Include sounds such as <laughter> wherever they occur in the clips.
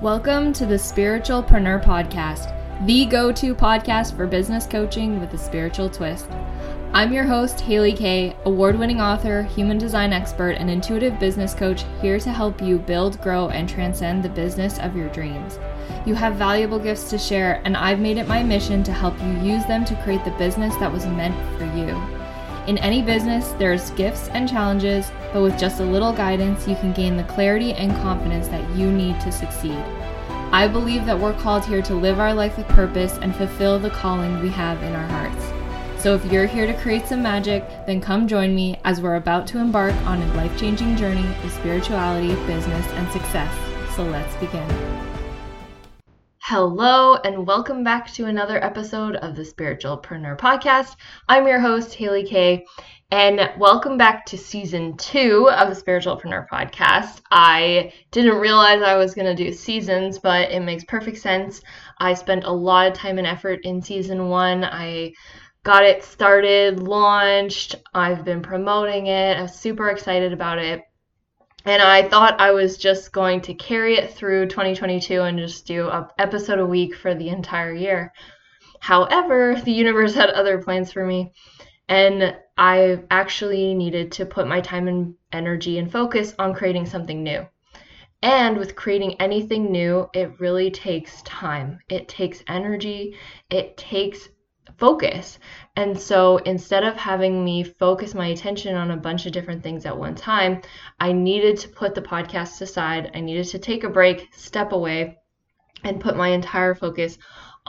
Welcome to the Spiritualpreneur Podcast, the go to podcast for business coaching with a spiritual twist. I'm your host, Haley Kay, award winning author, human design expert, and intuitive business coach, here to help you build, grow, and transcend the business of your dreams. You have valuable gifts to share, and I've made it my mission to help you use them to create the business that was meant for you. In any business, there's gifts and challenges, but with just a little guidance, you can gain the clarity and confidence that you need to succeed. I believe that we're called here to live our life with purpose and fulfill the calling we have in our hearts. So if you're here to create some magic, then come join me as we're about to embark on a life changing journey of spirituality, business, and success. So let's begin. Hello, and welcome back to another episode of the Spiritualpreneur Podcast. I'm your host, Haley Kay, and welcome back to season two of the Spiritualpreneur Podcast. I didn't realize I was going to do seasons, but it makes perfect sense. I spent a lot of time and effort in season one. I got it started, launched, I've been promoting it, I'm super excited about it and I thought I was just going to carry it through 2022 and just do an episode a week for the entire year. However, the universe <laughs> had other plans for me, and I actually needed to put my time and energy and focus on creating something new. And with creating anything new, it really takes time. It takes energy. It takes focus. And so instead of having me focus my attention on a bunch of different things at one time, I needed to put the podcast aside. I needed to take a break, step away, and put my entire focus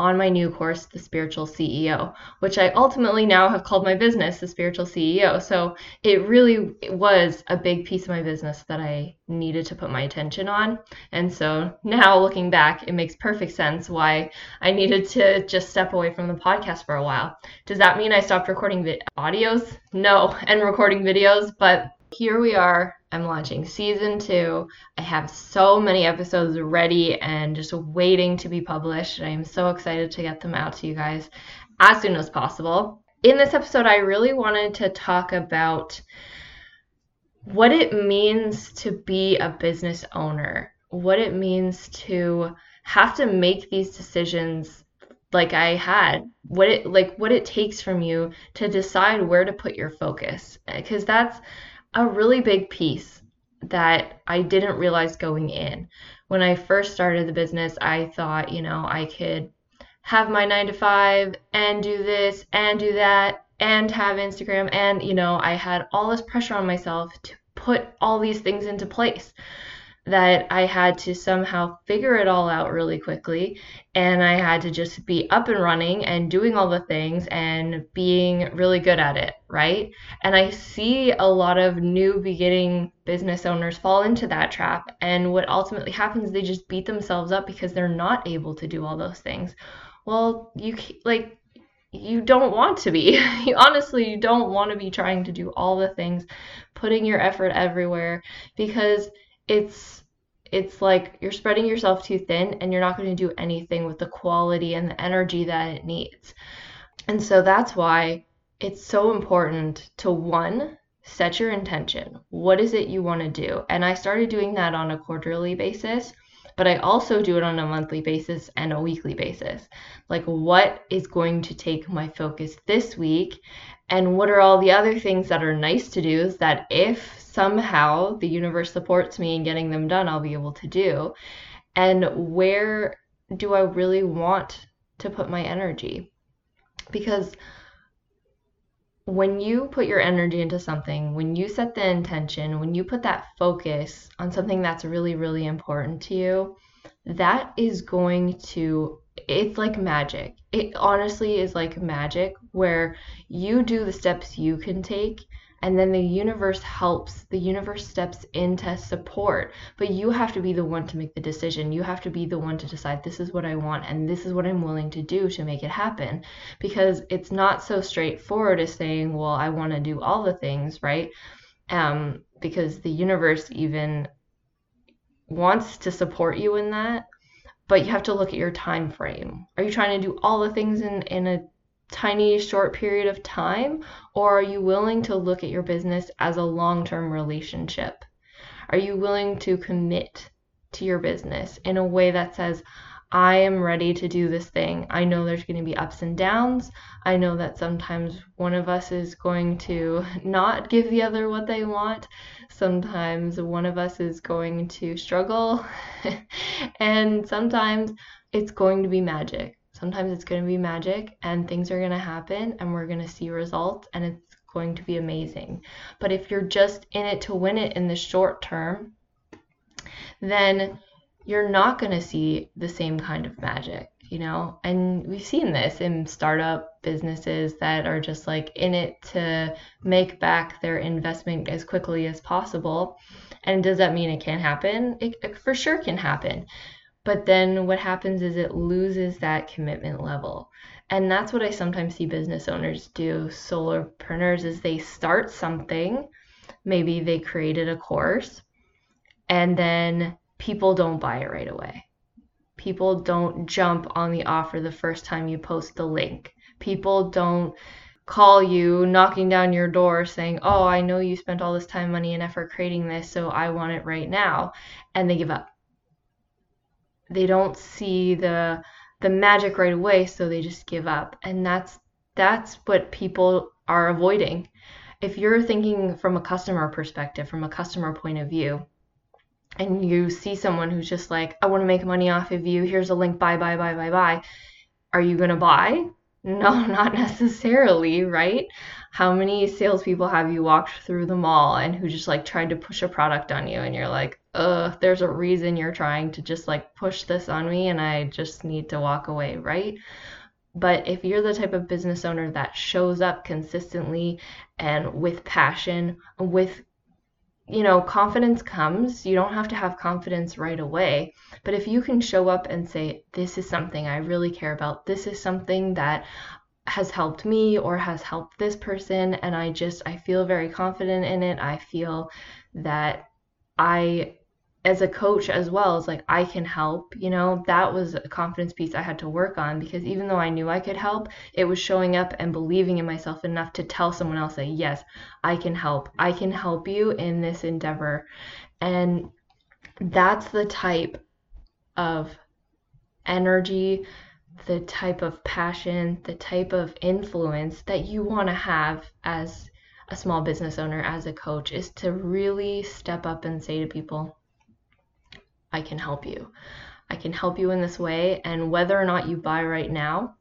on my new course, The Spiritual CEO, which I ultimately now have called my business, The Spiritual CEO. So it really was a big piece of my business that I needed to put my attention on. And so now looking back, it makes perfect sense why I needed to just step away from the podcast for a while. Does that mean I stopped recording vi- audios? No, and recording videos, but here we are. I'm launching season two. I have so many episodes ready and just waiting to be published. And I am so excited to get them out to you guys as soon as possible. In this episode, I really wanted to talk about what it means to be a business owner, what it means to have to make these decisions like I had, what it like what it takes from you to decide where to put your focus because that's a really big piece that I didn't realize going in. When I first started the business, I thought, you know, I could have my nine to five and do this and do that and have Instagram. And, you know, I had all this pressure on myself to put all these things into place that I had to somehow figure it all out really quickly. And I had to just be up and running and doing all the things and being really good at it, right? And I see a lot of new beginning business owners fall into that trap. And what ultimately happens, they just beat themselves up because they're not able to do all those things. Well, you like, you don't want to be. <laughs> you honestly you don't want to be trying to do all the things, putting your effort everywhere because it's it's like you're spreading yourself too thin and you're not going to do anything with the quality and the energy that it needs. And so that's why it's so important to one, set your intention. What is it you want to do? And I started doing that on a quarterly basis, but I also do it on a monthly basis and a weekly basis. Like, what is going to take my focus this week? And what are all the other things that are nice to do is that if somehow the universe supports me in getting them done, I'll be able to do. And where do I really want to put my energy? Because when you put your energy into something, when you set the intention, when you put that focus on something that's really, really important to you, that is going to, it's like magic. It honestly is like magic where you do the steps you can take and then the universe helps the universe steps in to support. But you have to be the one to make the decision. You have to be the one to decide this is what i want and this is what i'm willing to do to make it happen. Because it's not so straightforward as saying well i want to do all the things right? Um, because the universe even wants to support you in that but you have to look at your time frame. Are you trying to do all the things in in a tiny short period of time or are you willing to look at your business as a long-term relationship are you willing to commit to your business in a way that says, I am ready to do this thing. I know there's going to be ups and downs. I know that sometimes one of us is going to <laughs> not give the other what they want. Sometimes one of us is going to struggle. <laughs> and sometimes it's going to be magic. Sometimes it's going to be magic and things are going to happen and we're going to see results and it's going to be amazing. But if you're just in it to win it in the short term, then you're not going to see the same kind of magic, you know? And we've seen this in startup businesses that are just like in it to make back their investment as quickly as possible. And does that mean it can't happen? It, it for sure can happen. But then what happens is it loses that commitment level. And that's what I sometimes see business owners do, solopreneurs, is they start something. Maybe they created a course and then people don't buy it right away. People don't jump on the offer the first time you post the link. People don't call you knocking down your door saying, Oh, I know you spent all this time, money, and effort creating this, so I want it right now. And they give up. They don't see the the magic right away, so they just give up. And that's that's what people are avoiding. If you're thinking from a customer perspective, from a customer point of view, and you see someone who's just like, I want to make money off of you, here's a link, buy, buy, buy, buy, buy, are you going to buy? <laughs> No, not necessarily, right? How many salespeople have you walked through the mall and who just like tried to push a product on you and you're like, ugh, there's a reason you're trying to just like push this on me and I just need to walk away, right? But if you're the type of business owner that shows up consistently and with passion, with you know, confidence comes. You don't have to have confidence right away. But if you can show up and say, This is something I really care about, this is something that has helped me or has helped this person, and I just, I feel very confident in it. I feel that I as a coach as well as like I can help, you know, that was a confidence piece I had to work on because even though I knew I could help, it was showing up and believing in myself enough to tell someone else that yes, I can help. I can help you in this endeavor. And that's the type of energy, the type of passion, the type of influence that you want to have as a small business owner, as a coach, is to really step up and say to people, I can help you. I can help you in this way. And whether or not you buy right now,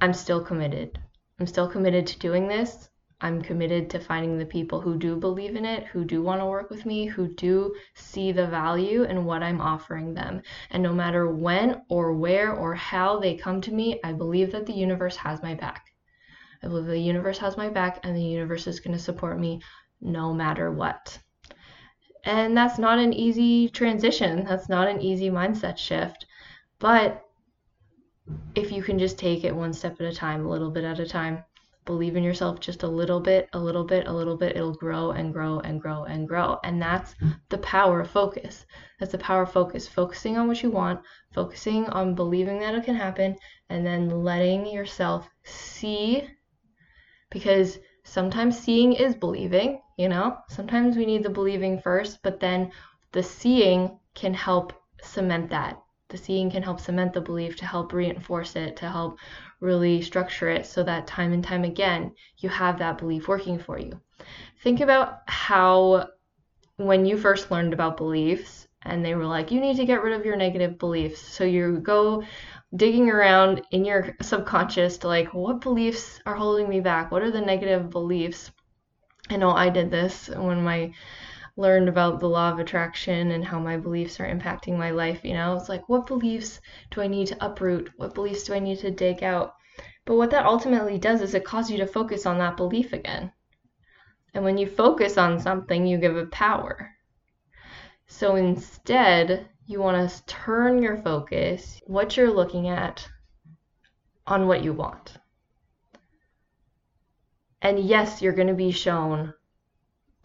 I'm still committed. I'm still committed to doing this. I'm committed to finding the people who do believe in it, who do want to work with me, who do see the value in what I'm offering them. And no matter when or where or how they come to me, I believe that the universe has my back. I believe the universe has my back and the universe is going to support me no matter what. And that's not an easy transition. That's not an easy mindset shift. But if you can just take it one step at a time, a little bit at a time, believe in yourself just a little bit, a little bit, a little bit, it'll grow and grow and grow and grow. And that's mm-hmm. the power of focus. That's the power of focus. Focusing on what you want, focusing on believing that it can happen, and then letting yourself see because sometimes seeing is believing you know? Sometimes we need the believing first, but then the seeing can help cement that. The seeing can help cement the belief to help reinforce it, to help really structure it so that time and time again you have that belief working for you. Think about how when you first learned about beliefs and they were like, you need to get rid of your negative beliefs. So you go digging around in your subconscious to like, what beliefs are holding me back? What are the negative beliefs? I know I did this when I learned about the law of attraction and how my beliefs are impacting my life. You know, it's like, what beliefs do I need to uproot? What beliefs do I need to dig out? But what that ultimately does is it causes you to focus on that belief again. And when you focus on something, you give it power. So instead, you want to turn your focus, what you're looking at, on what you want. And yes, you're going to be shown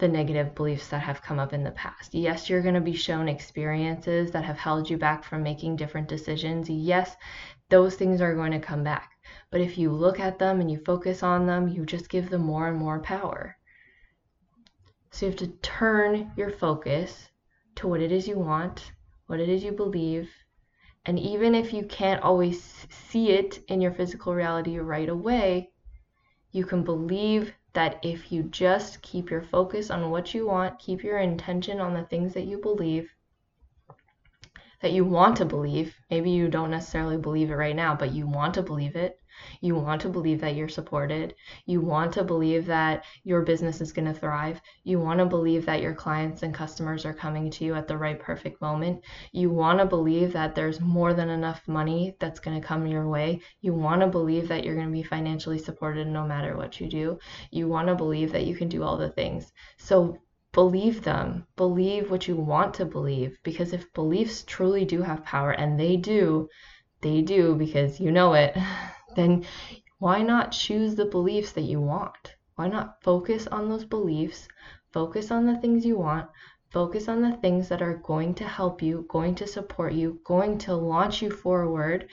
the negative beliefs that have come up in the past. Yes, you're going to be shown experiences that have held you back from making different decisions. Yes, those things are going to come back. But if you look at them and you focus on them, you just give them more and more power. So you have to turn your focus to what it is you want, what it is you believe. And even if you can't always see it in your physical reality right away, you can believe that if you just keep your focus on what you want, keep your intention on the things that you believe, that you want to believe, maybe you don't necessarily believe it right now, but you want to believe it, you want to believe that you're supported. You want to believe that your business is going to thrive. You want to believe that your clients and customers are coming to you at the right perfect moment. You want to believe that there's more than enough money that's going to come your way. You want to believe that you're going to be financially supported no matter what you do. You want to believe that you can do all the things. So believe them. Believe what you want to believe because if beliefs truly do have power, and they do, they do because you know it. <laughs> then why not choose the beliefs that you want? Why not focus on those beliefs? Focus on the things you want. Focus on the things that are going to help you, going to support you, going to launch you forward.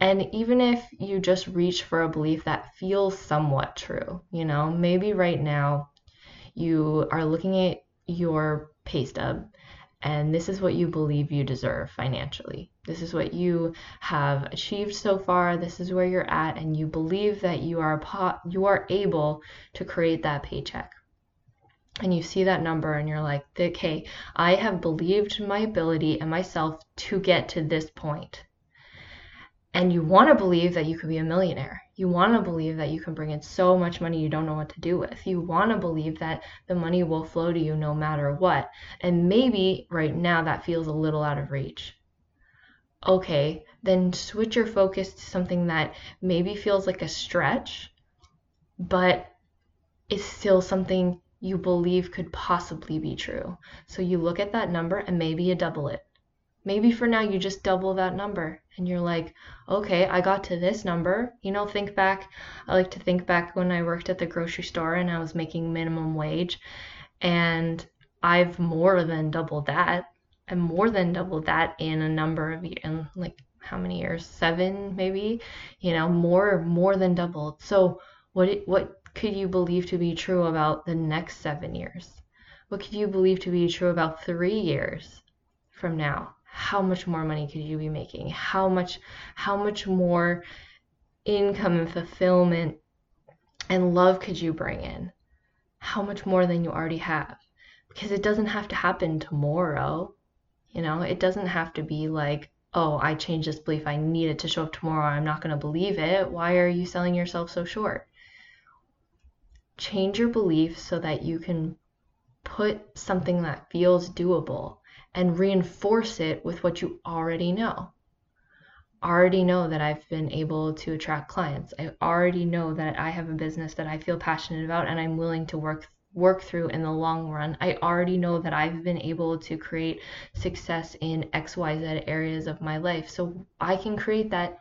And even if you just reach for a belief that feels somewhat true, you know, maybe right now you are looking at your pay stub and this is what you believe you deserve financially. This is what you have achieved so far. This is where you're at, and you believe that you are po- you are able to create that paycheck. And you see that number, and you're like, okay, I have believed my ability and myself to get to this point. And you want to believe that you could be a millionaire. You want to believe that you can bring in so much money you don't know what to do with. You want to believe that the money will flow to you no matter what. And maybe right now that feels a little out of reach. Okay, then switch your focus to something that maybe feels like a stretch, but is still something you believe could possibly be true. So you look at that number and maybe you double it. Maybe for now you just double that number and you're like, okay, I got to this number. You know, think back. I like to think back when I worked at the grocery store and I was making minimum wage and I've more than doubled that. and more than doubled that in a number of years, in like how many years? Seven, maybe. You know, more more than doubled. So what what could you believe to be true about the next seven years? What could you believe to be true about three years from now? How much more money could you be making? How much how much more income and fulfillment and love could you bring in? How much more than you already have? Because it doesn't have to happen tomorrow. You know, it doesn't have to be like, oh, I changed this belief. I need it to show up tomorrow. I'm not going to believe it. Why are you selling yourself so short? Change your belief so that you can put something that feels doable and reinforce it with what you already know. I Already know that I've been able to attract clients. I already know that I have a business that I feel passionate about and I'm willing to work work through in the long run. I already know that I've been able to create success in XYZ areas of my life. So I can create that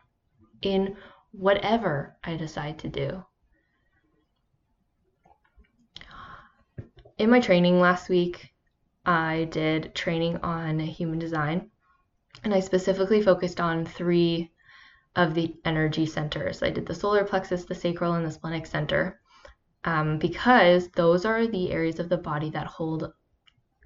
in whatever I decide to do. In my training last week, I did training on human design, and I specifically focused on three of the energy centers. I did the solar plexus, the sacral, and the splenic center um, because those are the areas of the body that hold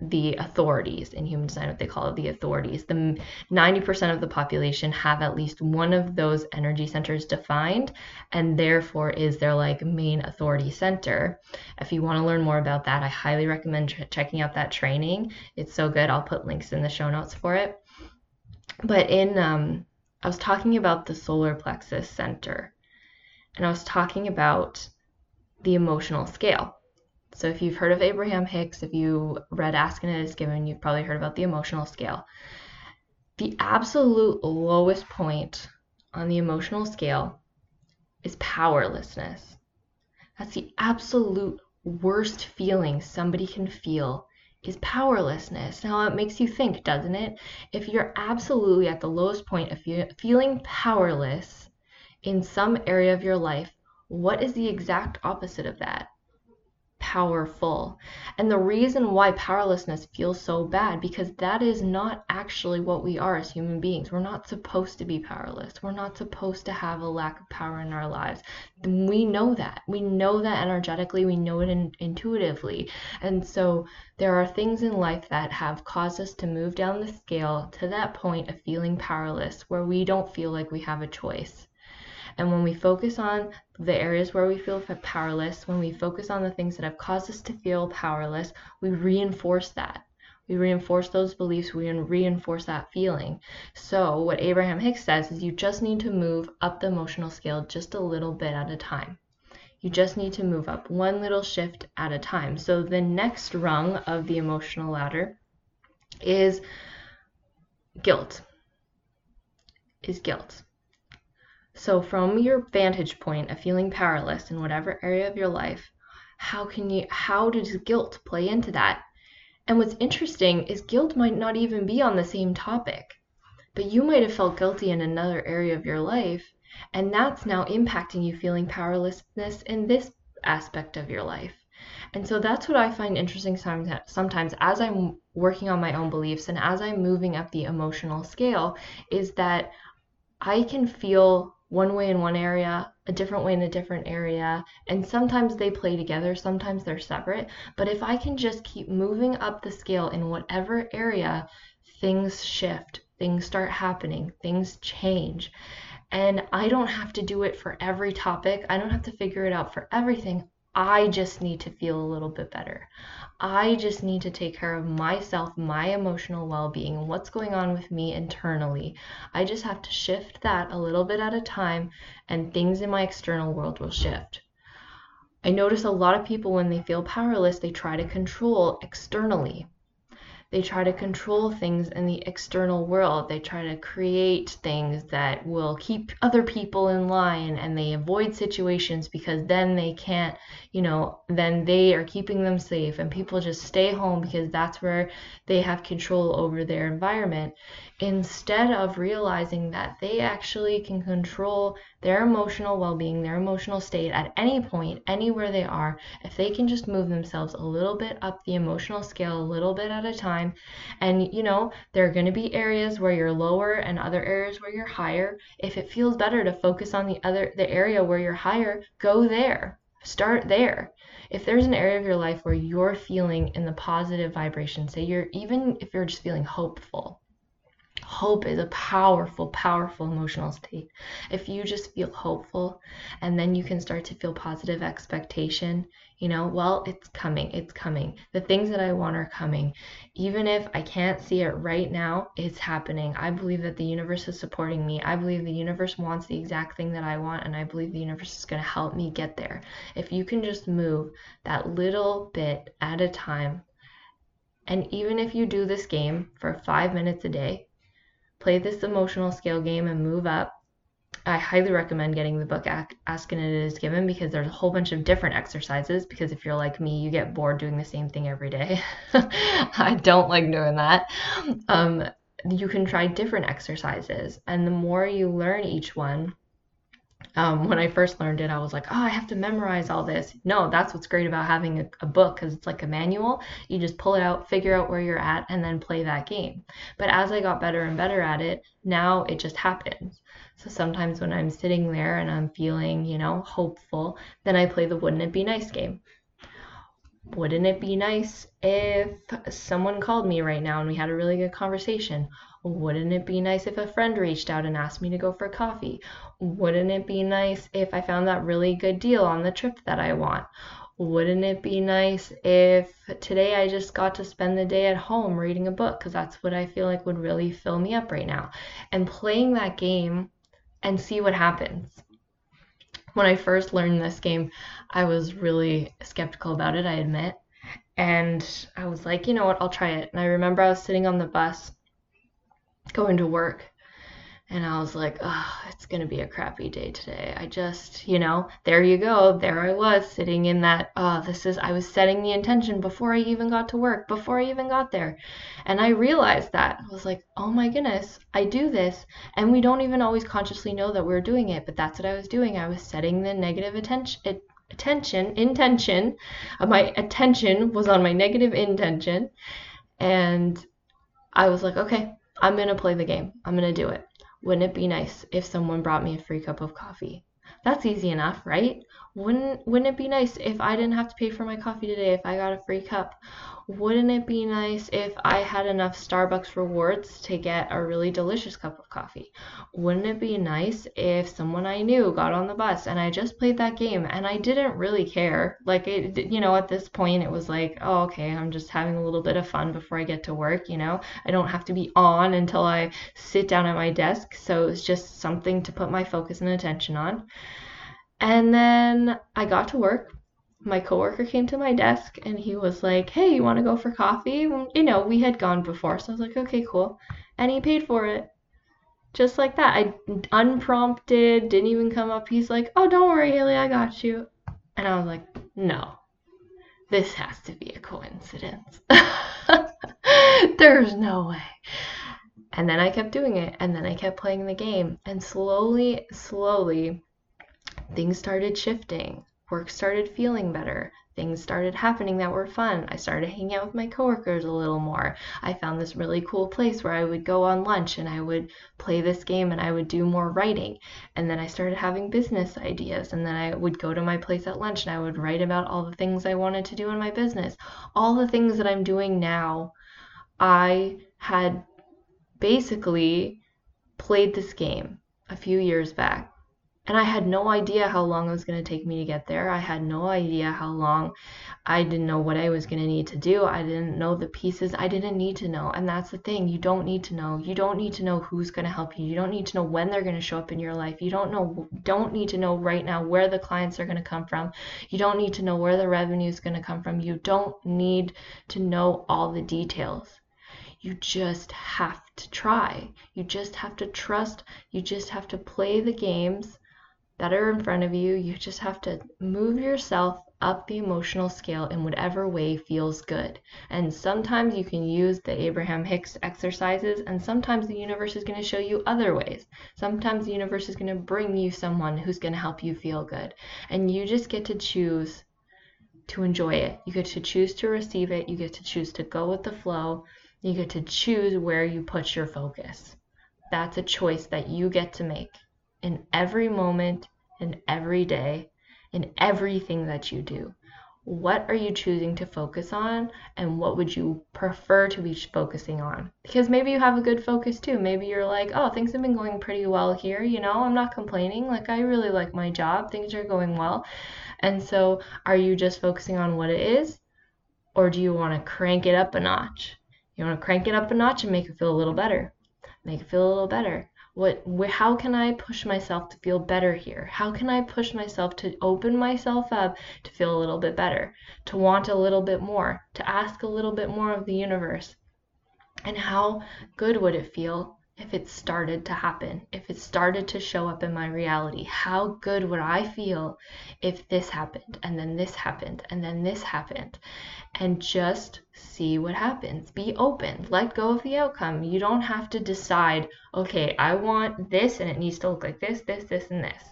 the authorities in human design, what they call it, the authorities. The 90% of the population have at least one of those energy centers defined, and therefore is their like main authority center. If you want to learn more about that, I highly recommend ch- checking out that training. It's so good. I'll put links in the show notes for it. But in um, I was talking about the solar plexus center, and I was talking about the emotional scale. So if you've heard of Abraham Hicks, if you read Ask and It Is Given, you've probably heard about the emotional scale. The absolute lowest point on the emotional scale is powerlessness. That's the absolute worst feeling somebody can feel is powerlessness. Now it makes you think, doesn't it? If you're absolutely at the lowest point of feeling powerless in some area of your life, what is the exact opposite of that? Powerful. And the reason why powerlessness feels so bad because that is not actually what we are as human beings. We're not supposed to be powerless. We're not supposed to have a lack of power in our lives. We know that. We know that energetically, we know it in, intuitively. And so there are things in life that have caused us to move down the scale to that point of feeling powerless where we don't feel like we have a choice. And when we focus on the areas where we feel powerless, when we focus on the things that have caused us to feel powerless, we reinforce that. We reinforce those beliefs, we reinforce that feeling. So, what Abraham Hicks says is you just need to move up the emotional scale just a little bit at a time. You just need to move up one little shift at a time. So, the next rung of the emotional ladder is guilt. Is guilt. So, from your vantage point of feeling powerless in whatever area of your life, how can you how does guilt play into that? And what's interesting is guilt might not even be on the same topic, but you might have felt guilty in another area of your life, and that's now impacting you feeling powerlessness in this aspect of your life. And so that's what I find interesting sometimes as I'm working on my own beliefs and as I'm moving up the emotional scale is that I can feel one way in one area, a different way in a different area, and sometimes they play together, sometimes they're separate. But if I can just keep moving up the scale in whatever area, things shift, things start happening, things change. And I don't have to do it for every topic, I don't have to figure it out for everything. I just need to feel a little bit better. I just need to take care of myself, my emotional well being, what's going on with me internally. I just have to shift that a little bit at a time, and things in my external world will shift. I notice a lot of people, when they feel powerless, they try to control externally. They try to control things in the external world. They try to create things that will keep other people in line and they avoid situations because then they can't, you know, then they are keeping them safe and people just stay home because that's where they have control over their environment instead of realizing that they actually can control their emotional well being, their emotional state at any point, anywhere they are, if they can just move themselves a little bit up the emotional scale, a little bit at a time. And, you know, there are going to be areas where you're lower and other areas where you're higher. If it feels better to focus on the other, the area where you're higher, go there. Start there. If there's an area of your life where you're feeling in the positive vibration, say you're even if you're just feeling hopeful, Hope is a powerful, powerful emotional state. If you just feel hopeful and then you can start to feel positive expectation, you know, well, it's coming, it's coming. The things that I want are coming. Even if I can't see it right now, it's happening. I believe that the universe is supporting me. I believe the universe wants the exact thing that I want, and I believe the universe is going to help me get there. If you can just move that little bit at a time, and even if you do this game for five minutes a day, play this emotional scale game and move up. I highly recommend getting the book Ask and It Is Given because there's a whole bunch of different exercises. Because if you're like me, you get bored doing the same thing every day. <laughs> I don't like doing that. Um, you can try different exercises, and the more you learn each one, um, when I first learned it, I was like, oh, I have to memorize all this. No, that's what's great about having a, a book because it's like a manual. You just pull it out, figure out where you're at, and then play that game. But as I got better and better at it, now it just happens. So sometimes when I'm sitting there and I'm feeling, you know, hopeful, then I play the wouldn't it be nice game. Wouldn't it be nice if someone called me right now and we had a really good conversation? Wouldn't it be nice if a friend reached out and asked me to go for coffee? Wouldn't it be nice if I found that really good deal on the trip that I want? Wouldn't it be nice if today I just got to spend the day at home reading a book? Because that's what I feel like would really fill me up right now. And playing that game and see what happens. When I first learned this game, I was really skeptical about it, I admit. And I was like, you know what, I'll try it. And I remember I was sitting on the bus going to work and I was like, oh, it's going to be a crappy day today. I just, you know, there you go. There I was sitting in that, oh, this is, I was setting the intention before I even got to work, before I even got there. And I realized that. I was like, oh my goodness, I do this. And we don't even always consciously know that we're doing it, but that's what I was doing. I was setting the negative attention, attention, intention, uh, my attention was on my negative intention. And I was like, okay, I'm going to play the game. I'm going to do it. Wouldn't it be nice if someone brought me a free cup of coffee? That's easy enough, right? Wouldn't wouldn't it be nice if I didn't have to pay for my coffee today if I got a free cup? Wouldn't it be nice if I had enough Starbucks rewards to get a really delicious cup of coffee? Wouldn't it be nice if someone I knew got on the bus and I just played that game and I didn't really care? Like it you know, at this point it was like, "Oh, okay, I'm just having a little bit of fun before I get to work, you know? I don't have to be on until I sit down at my desk." So it's just something to put my focus and attention on. And then I got to work. My coworker came to my desk and he was like, Hey, you want to go for coffee? You know, we had gone before. So I was like, Okay, cool. And he paid for it. Just like that. I unprompted, didn't even come up. He's like, Oh, don't worry, Haley, I got you. And I was like, No, this has to be a coincidence. <laughs> There's no way. And then I kept doing it. And then I kept playing the game. And slowly, slowly, things started shifting. Work started feeling better. Things started happening that were fun. I started hanging out with my coworkers a little more. I found this really cool place where I would go on lunch and I would play this game and I would do more writing. And then I started having business ideas. And then I would go to my place at lunch and I would write about all the things I wanted to do in my business. All the things that I'm doing now, I had basically played this game a few years back and I had no idea how long it was going to take me to get there. I had no idea how long. I didn't know what I was going to need to do. I didn't know the pieces. I didn't need to know. And that's the thing. You don't need to know. You don't need to know who's going to help you. You don't need to know when they're going to show up in your life. You don't know don't need to know right now where the clients are going to come from. You don't need to know where the revenue is going to come from. You don't need to know all the details. You just have to try. You just have to trust. You just have to play the games that are in front of you. You just have to move yourself up the emotional scale in whatever way feels good. And sometimes you can use the Abraham Hicks exercises, and sometimes the universe is going to show you other ways. Sometimes the universe is going to bring you someone who's going to help you feel good. And you just get to choose to enjoy it. You get to choose to receive it. You get to choose to go with the flow. You get to choose where you put your focus. That's a choice that you get to make in every moment, in every day, in everything that you do. What are you choosing to focus on, and what would you prefer to be focusing on? Because maybe you have a good focus too. Maybe you're like, oh, things have been going pretty well here. You know, I'm not complaining. Like, I really like my job, things are going well. And so, are you just focusing on what it is, or do you want to crank it up a notch? You want to crank it up a notch and make it feel a little better. Make it feel a little better what how can i push myself to feel better here? How can i push myself to open myself up to feel a little bit better to want a little bit more to ask a little bit more of the universe? And how good would it feel if it started to happen, if it started to show up in my reality, how good would I feel if this happened and then this happened and then this happened? And just see what happens. Be open. Let go of the outcome. You don't have to decide, okay, I want this and it needs to look like this, this, this, and this.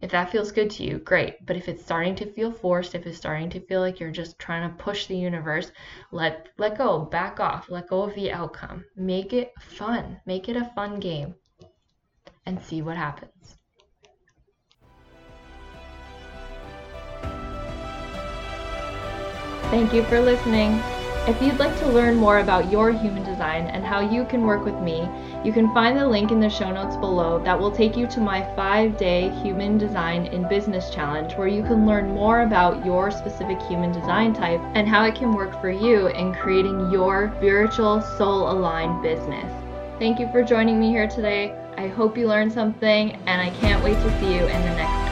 If that feels good to you, great. But if it's starting to feel forced, if it's starting to feel like you're just trying to push the universe, let let go, back off, let go of the outcome. Make it fun. Make it a fun game and see what happens. Thank you for listening. If you'd like to learn more about your human design and how you can work with me, you can find the link in the show notes below that will take you to my five day Human Design in Business Challenge, where you can learn more about your specific human design type and how it can work for you in creating your spiritual, soul aligned business. Thank you for joining me here today. I hope you learned something, and I can't wait to see you in the next